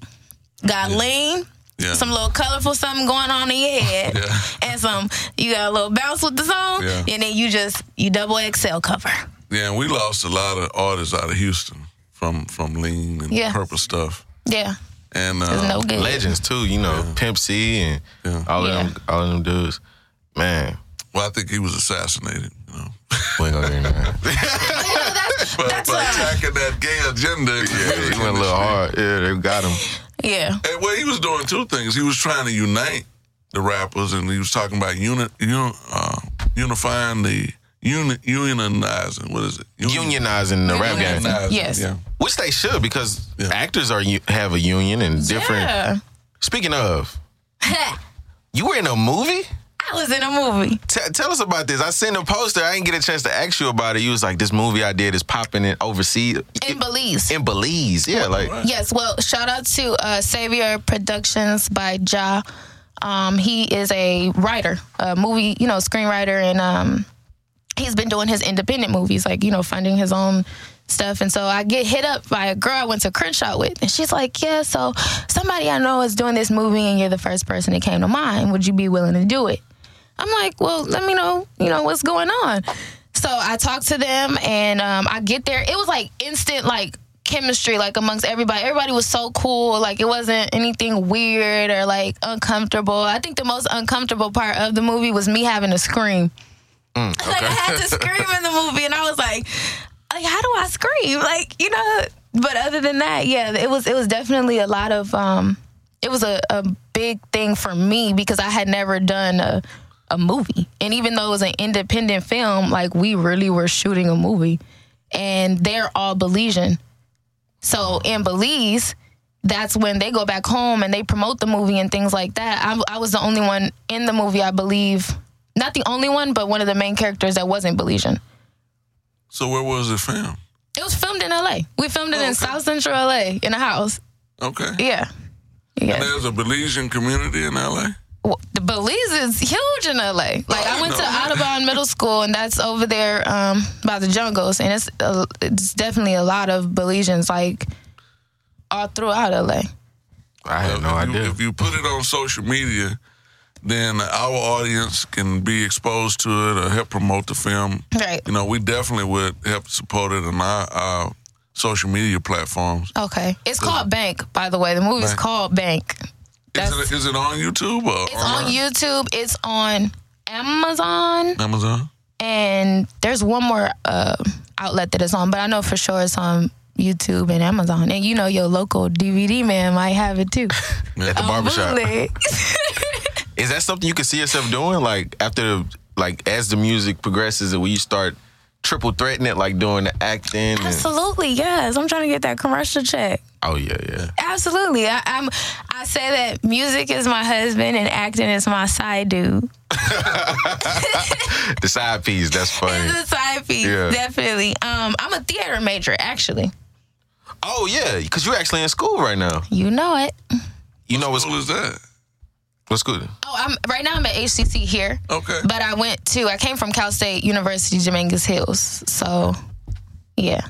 got lean,
yeah.
some little colorful something going on in your head, <laughs>
Yeah.
and some, you got a little bounce with the song,
Yeah.
and then you just, you double XL cover.
yeah, and we lost a lot of artists out of Houston from from Lean and
Yeah.
Purple stuff.
Yeah,
And uh,
no.
Legends too, you know, Pimp C and
Yeah.
all of
Yeah.
them, all of them dudes. Man,
well, I think he was assassinated. You know,
we ain't gonna get into that.
That's,
but
that's
by
uh,
attacking that gay agenda.
Yeah, he went a little hard. Yeah, they got him.
yeah.
And well, he was doing two things. He was trying to unite the rappers, and he was talking about unit, uni, uh, unifying the uni, unionizing. What is it? Union-
Unionizing the rap game,
Unionizing. Yes.
Yeah.
which they should because
Yeah.
actors are u- have a union and different.
Yeah.
Speaking of, <laughs> you were in a movie.
I was in a movie.
T- tell us about this. I seen a poster. I didn't get a chance to ask you about it. You was like, "This movie I did is popping in overseas
In Belize.
in Belize." Yeah, like
Yes, well, shout out to uh, Savior Productions by Ja. Um, he is a writer, a movie, you know, screenwriter, and um, he's been doing his independent movies, like you know, funding his own stuff. And so I get hit up by a girl I went to Crenshaw with, and she's like, "Yeah, so somebody I know is doing this movie, and you're the first person that came to mind. Would you be willing to do it?" I'm like, "Well, let me know, you know, what's going on." So I talked to them, and um, I get there. It was like instant, like chemistry, like amongst everybody. Everybody was so cool. Like it wasn't anything weird or like uncomfortable. I think the most uncomfortable part of the movie was me having to scream. <laughs> Like I had to scream in the movie, and I was like, like how do I scream? Like you know. But other than that, yeah, it was it was definitely a lot of um, it was a, a big thing for me because I had never done a a movie, and even though it was an independent film, like we really were shooting a movie, and they're all Belizean. So in Belize, that's when they go back home and they promote the movie and things like that. I, I was the only one in the movie, I believe. Not the only one, but one of the main characters that wasn't Belizean.
So where was it filmed?
It was filmed in LA. We filmed it
Oh,
in. South Central LA in a house.
Okay.
Yeah. Yeah.
There's a Belizean community in LA.
Well, the Belize is huge in LA. Like I went to. Audubon Middle School, and that's over there um, by the jungles, and it's uh, it's definitely a lot of Belizeans like all throughout LA.
I had no
if you,
idea.
If you put it on social media, then our audience can be exposed to it or help promote the film.
Right.
You know, we definitely would help support it on our, our social media platforms.
Okay. It's called Bank, by the way. The movie's
Bank.
called Bank.
Is it, is it on YouTube or
It's on YouTube. It's on Amazon,
Amazon?
and there's one more uh, outlet that it's on, but I know for sure it's on YouTube and Amazon. And you know, your local DVD man might have it too. <laughs>
At the barbershop.
Bootleg. <laughs> <laughs>
Is that something you can see yourself doing? Like after, like as the music progresses, and when you start triple threatening it, like doing the acting. And,
Absolutely, yes. I'm trying to get that commercial check.
oh yeah, yeah.
Absolutely. I, I'm. I say that music is my husband and acting is my side dude. <laughs>
The side piece. That's funny.
It's a side piece,
Yeah.
definitely. Um, I'm a theater major, actually.
Oh yeah, because you're actually in school right now.
You know it.
You know what's
What is that?
What's good?
Oh, I'm right now. I'm at HCC here.
Okay.
But I went to. I came from Cal State University, Dominguez Hills. So, yeah.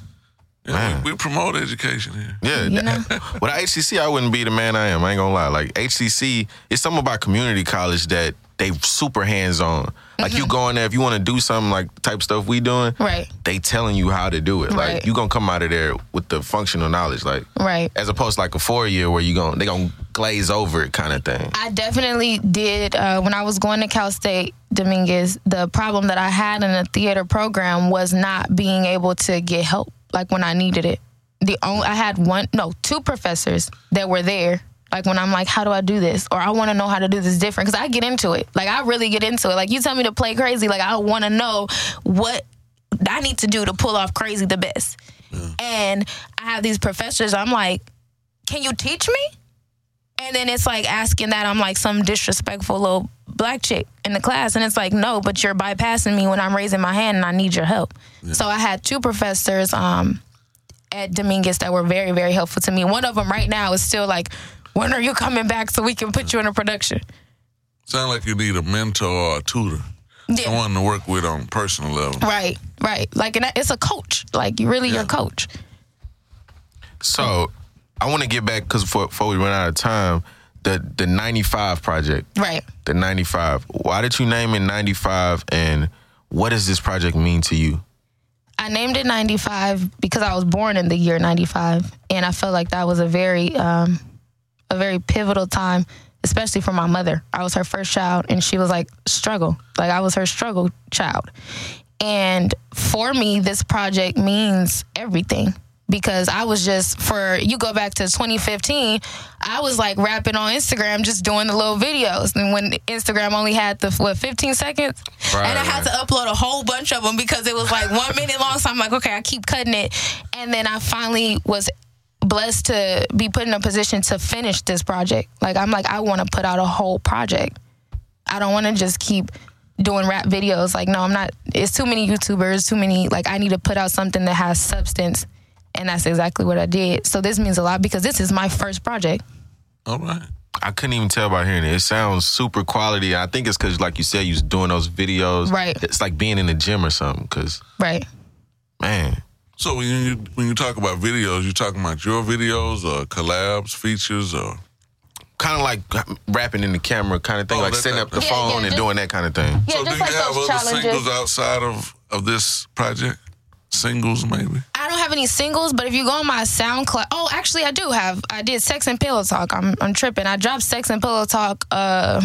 Yeah, we, we promote education here.
Yeah.
You know? <laughs>
Without HCC, I wouldn't be the man I am. I ain't gonna lie. Like HCC, it's something about community college that they super hands on. Like
Mm-hmm.
you go in there if you want to do something like type stuff we doing,
Right.
they telling you how to do it. Like
Right.
you gonna come out of there with the functional knowledge, like
Right.
as opposed to like a four year where you gonna they gonna glaze over it kind of thing.
I definitely did uh, when I was going to Cal State Dominguez. The problem that I had in the theater program was not being able to get help like when I needed it. The only I had one, no, two professors that were there. Like when I'm like, how do I do this? Or I want to know how to do this different because I get into it. Like I really get into it. Like you tell me to play crazy, like I want to know what I need to do to pull off crazy the best. And I have these professors. I'm like, can you teach me? And then it's like asking that I'm like some disrespectful little black chick in the class. And it's like, no, but you're bypassing me when I'm raising my hand and I need your help. So I had two professors um, at Dominguez that were very, very helpful to me. One of them right now is still like, when are you coming back so we can put you in a production?
Sound like you need a mentor or a tutor,
Yeah.
someone to work with on a personal level.
Right, right. Like, and it's a coach. Like, you really your coach.
So I want to get back because before, before we run out of time, the the ninety five project,
Right.
the ninety five. Why did you name it ninety five, and what does this project mean to you?
I named it 95 because I was born in the year 95, and I felt like that was a very, um, a very pivotal time, especially for my mother. I was her first child, and she was like struggle, like I was her struggle child. And for me, this project means everything because I was just for you go back to 2015, I was like rapping on Instagram, just doing the little videos, and when Instagram only had the what 15 seconds,
Right,
and I had to upload a whole bunch of them because it was like one <laughs> minute long. So I'm like, okay, I keep cutting it. And then I finally was blessed to be put in a position to finish this project. Like, I'm like, I want to put out a whole project. I don't want to just keep doing rap videos. Like, no, I'm not. It's too many YouTubers, too many. Like, I need to put out something that has substance. And that's exactly what I did. So this means a lot because this is my first project.
All right.
I couldn't even tell by hearing it. It sounds super quality. I think it's because, like you said, you was doing those videos.
Right.
It's like being in the gym or something. Because
Right.
man,
So when you when you talk about videos, you talking about your videos or collabs, features, or
kind of like rapping in the camera, kind of thing,
Oh,
like setting up the
Yeah,
phone
yeah,
and doing that kind of thing.
Yeah,
so do
just
you have other
challenges.
singles outside of of this project? Singles maybe.
Have any singles, but if you go on my SoundCloud, oh, actually, I do have. I did Sex and Pillow Talk. I'm I'm tripping. I dropped Sex and Pillow Talk uh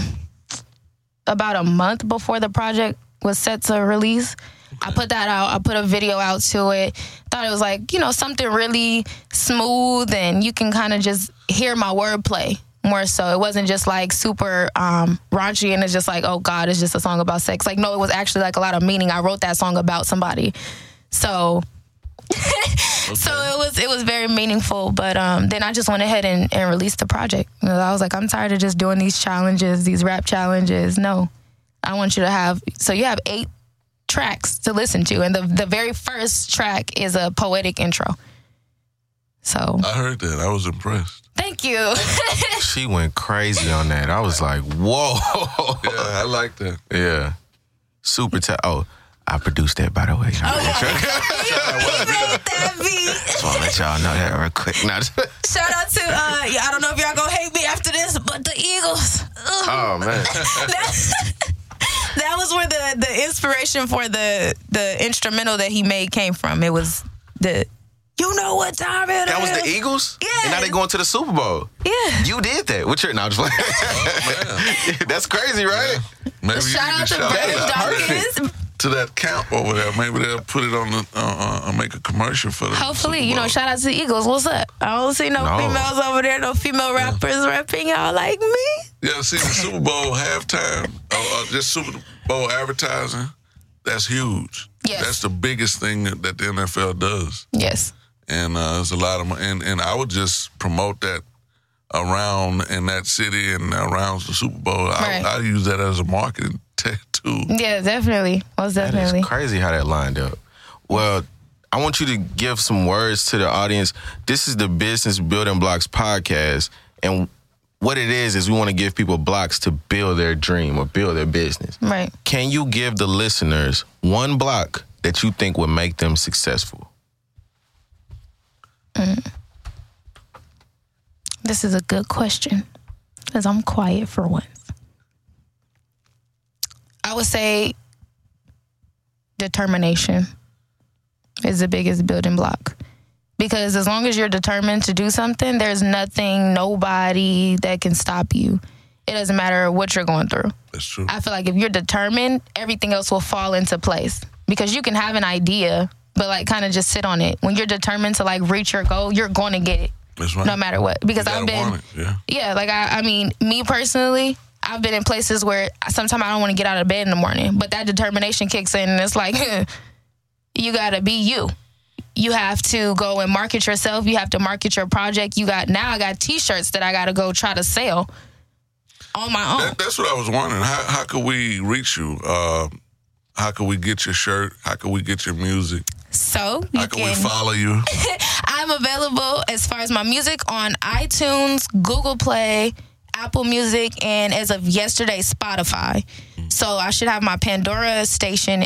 about a month before the project was set to release. I put that out. I put a video out to it. Thought it was like you know something really smooth, and you can kind of just hear my wordplay more so. It wasn't just like super um, raunchy, and it's just like oh god, it's just a song about sex. Like no, it was actually like a lot of meaning. I wrote that song about somebody, so <laughs> so it was it was very meaningful. But um, then I just went ahead and, and released the project. You know, I was like, I'm tired of just doing these challenges, these rap challenges. No, I want you to have. So you have eight tracks to listen to, and the the very first track is a poetic intro. So
I heard that. I was impressed.
thank you. <laughs>
She went crazy on that. I was like, whoa.
Yeah, I like that.
yeah. Super ta- Oh, I produced that, by the way. I <laughs>
that beat.
just want to let y'all know that real quick. Now,
Shout out to, uh, I don't know if y'all gonna hate me after this, but the Eagles. Ugh.
oh, man. <laughs> <laughs>
that was where the the inspiration for the the instrumental that he made came from. It was the you know what time it is.
That was the Eagles?
Yeah.
And now they going to the Super Bowl.
Yeah.
You did that. What's your no, I'm just playing. That's crazy, right?
Maybe
Shout out to
shout
Dawkins.
To that camp over there. Maybe they'll put it on the uh, uh, make a commercial for the
Hopefully, you know, shout out to the Eagles. What's up? I don't see no,
No.
females over there, no female rappers rapping y'all like me.
Yeah, see the Super Bowl halftime, or, or just Super Bowl advertising. That's huge.
Yes.
That's the biggest thing that, that the NFL does,
Yes.
and uh, there's a lot of mo- and and I would just promote that around in that city and around the Super Bowl.
Right.
I, I use that as a marketing t- tool.
Yeah, definitely. Most definitely.
is crazy how that lined up. Well, I want you to give some words to the audience. This is the Business Building Blocks podcast. And what it is, is we want to give people blocks to build their dream or build their business.
Right.
Can you give the listeners one block that you think would make them successful? Mm.
This is a good question because I'm quiet for once. Would say determination is the biggest building block. Because as long as you're determined to do something, there's nothing, nobody that can stop you. It doesn't matter what you're going through.
That's true.
I feel like if you're determined, everything else will fall into place. Because you can have an idea, but like kind of just sit on it. When you're determined to like reach your goal, you're going to get it
That's right.
no matter what. Because I've been
yeah.
yeah, like I, I mean, me personally, I've been in places where sometimes I don't want to get out of bed in the morning, but that determination kicks in, and it's like <laughs> you gotta be you. You have to go and market yourself. You have to market your project. You got now. I got T-shirts that I gotta go try to sell on my own.
That, that's what I was wondering. How how could we reach you? Uh, how could we get your shirt? How could we get your music?
So you
How can we follow you? <laughs>
I'm available as far as my music on iTunes, Google Play, Apple Music, and as of yesterday, Spotify. Mm. So I should have my Pandora station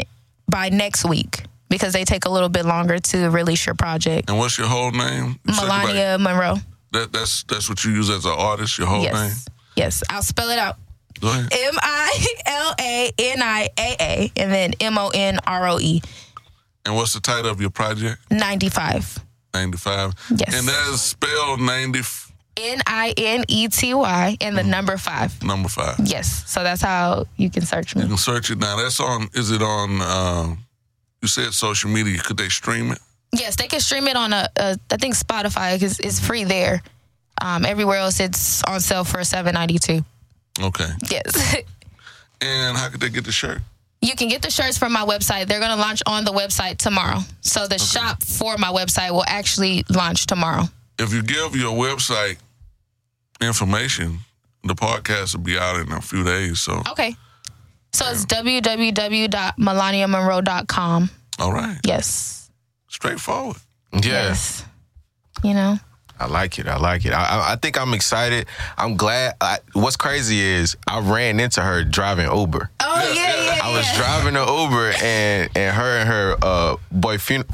by next week because they take a little bit longer to release your project.
And what's your whole name? You
Milania Monroe.
That, that's that's what you use as an artist. Your whole name.
Yes. Yes. I'll spell it out.
Go ahead.
M I L A N I A A and then M O N R O E
And what's the title of your project?
95.
Ninety five.
Yes.
And that's spelled ninety f-
N I N E T Y and the number five.
number five.
Yes. So that's how you can search me.
You can search it now. That's on. Is it on? Um, you said social media. Could they stream it?
Yes, they can stream it on a, a I think Spotify because it's free there. Um, everywhere else, it's on sale for seven ninety two.
Okay.
Yes, <laughs>
And how could they get the shirt?
you can get the shirts from my website. They're going to launch on the website tomorrow. So the shop for my website will actually launch tomorrow.
If you give your website information, the podcast will be out in a few days. So,
Okay. So it's www.milaniamonroe.com.
all right,
Yes.
straightforward.
Yeah.
Yes. You know.
I like it. I like it. I, I, I think I'm excited. I'm glad. I, what's crazy is I ran into her driving Uber.
Oh yeah, yeah, yeah.
I was driving an Uber and and her and her uh boyfriend.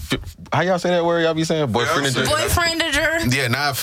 How y'all say that word? Y'all be saying boyfriend?
Fiance.
Boyfriendager.
Yeah, now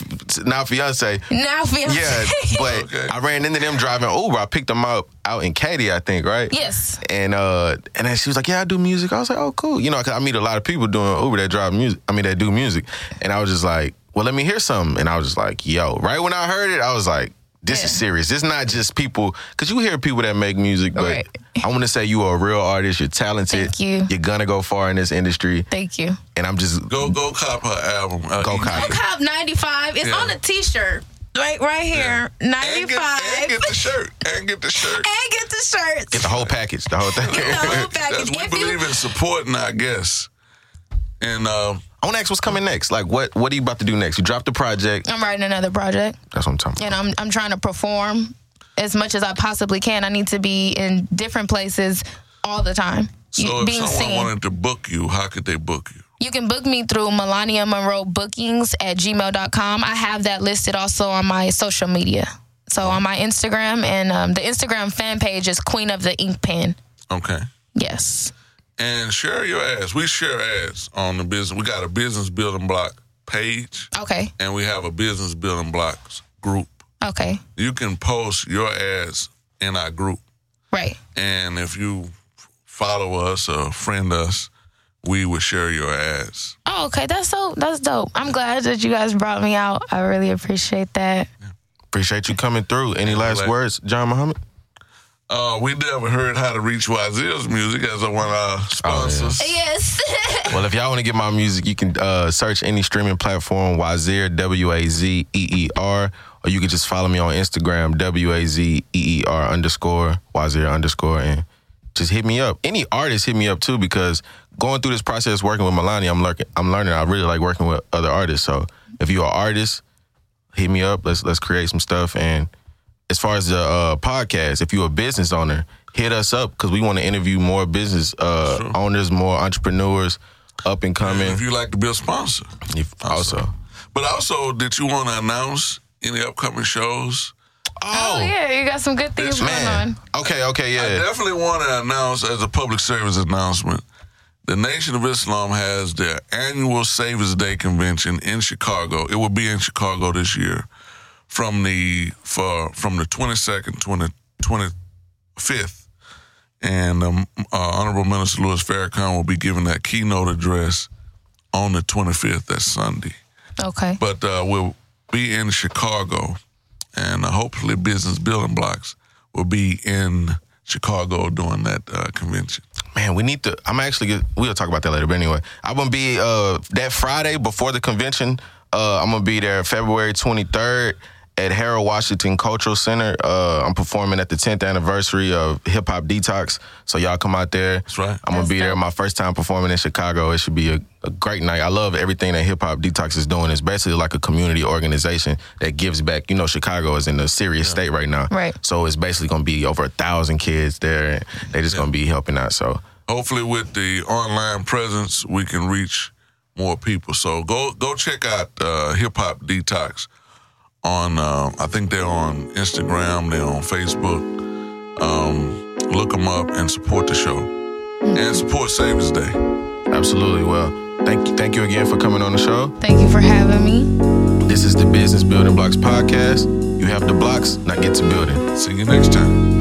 now fiance.
Now fiance.
Yeah, but <laughs>
Okay.
I ran into them driving Uber. I picked them up out in Katy, I think, right?
yes.
And uh, and then she was like, "Yeah, I do music." I was like, "Oh, cool." You know, 'cause I meet a lot of people doing Uber that drive music. I mean, that do music. And I was just like, "Well, let me hear something." And I was just like, "Yo!" Right when I heard it, I was like, "This is serious. It's not just people." Because you hear people that make music, but
Right.
I want to say you are a real artist. You're talented.
Thank you.
You're gonna go far in this industry.
Thank you.
And I'm just
Go go cop her album. Uh,
Go cop it.
Cop 95. It's
Yeah.
on a t-shirt. Right right here.
And
95.
get, and get the shirt. And get the shirt. <laughs>
And get the shirts.
get the whole package, the whole thing.
the whole <laughs>
That's,
package.
we
If you-
believe in supporting our guests. And uh,
I want to ask what's coming next. Like, what what are you about to do next? You dropped the project.
I'm writing another project
That's what I'm talking about.
and I'm I'm trying to perform as much as I possibly can. I need to be in different places all the time. You-
so if
being
someone
seen.
wanted to book you, how could they book you?
You can book me through Milania Monroe Bookings at gmail.com. I have that listed also on my social media. So on my Instagram and um, the Instagram fan page is Queen of the Ink Pen.
Okay.
Yes.
And share your ads. We share ads on the business. We got a business building block page
Okay.
and we have a business building blocks group.
Okay.
You can post your ads in our group.
Right.
And if you follow us or friend us, we will share your ads.
Oh, okay. That's so that's dope. I'm glad that you guys brought me out. I really appreciate that.
Appreciate you coming through. Any last words, John Muhammad?
Uh, we never heard how to reach Wazeer's music as one of our sponsors.
Yes. <laughs>
Well, if y'all want to get my music, you can uh, search any streaming platform, Wazeer, W A Z E E R, or you can just follow me on Instagram, W A Z E E R underscore, Wazeer underscore, and just hit me up. Any artist hit me up too, because going through this process working with Milania, I'm learning. I'm learning. I really like working with other artists. So if you're an artist, hit me up. Let's let's create some stuff. And as far as the uh, podcast, if you're a business owner, hit us up because we want to interview more business uh, owners, more entrepreneurs, up and coming.
If you like to be a sponsor.
If- also,
But also, did you want to announce any upcoming shows?
oh yeah, you got some good things
Yes,
going
man.
on.
Okay, okay,
I
yeah.
definitely want to announce as a public service announcement. The Nation of Islam has their annual Saviours' Day convention in Chicago. It will be in Chicago this year, from the for from the twenty second to the twenty fifth, and um, uh, Honorable Minister Louis Farrakhan will be giving that keynote address on the 25th. That's Sunday.
Okay.
But uh, we'll be in Chicago, and uh, hopefully, Business Building Blocks will be in Chicago during that uh, convention.
Man, we need to. I'm actually. Get, we'll talk about that later. But anyway, I'm gonna be uh, that Friday before the convention. Uh, I'm gonna be there February 23rd at Harold Washington Cultural Center. Uh, I'm performing at the 10th anniversary of Hip Hop Detox. So y'all come out there.
That's right.
I'm gonna
That's
be there. My first time performing in Chicago. It should be a, a great night. I love everything that Hip Hop Detox is doing. It's basically like a community organization that gives back. You know, Chicago is in a serious state right now.
Right.
So it's basically gonna be over a thousand kids there. And they just gonna be helping out. So
Hopefully, with the online presence, we can reach more people. So go go check out uh, Hip Hop Detox on. Uh, I think they're on Instagram. They're on Facebook. Um, look them up and support the show and support Saviours' Day.
Absolutely. Well, thank you, thank you again for coming on the show.
Thank you for having me.
This is the Business Building Blocks podcast. You have the blocks, now get to building.
See you next time.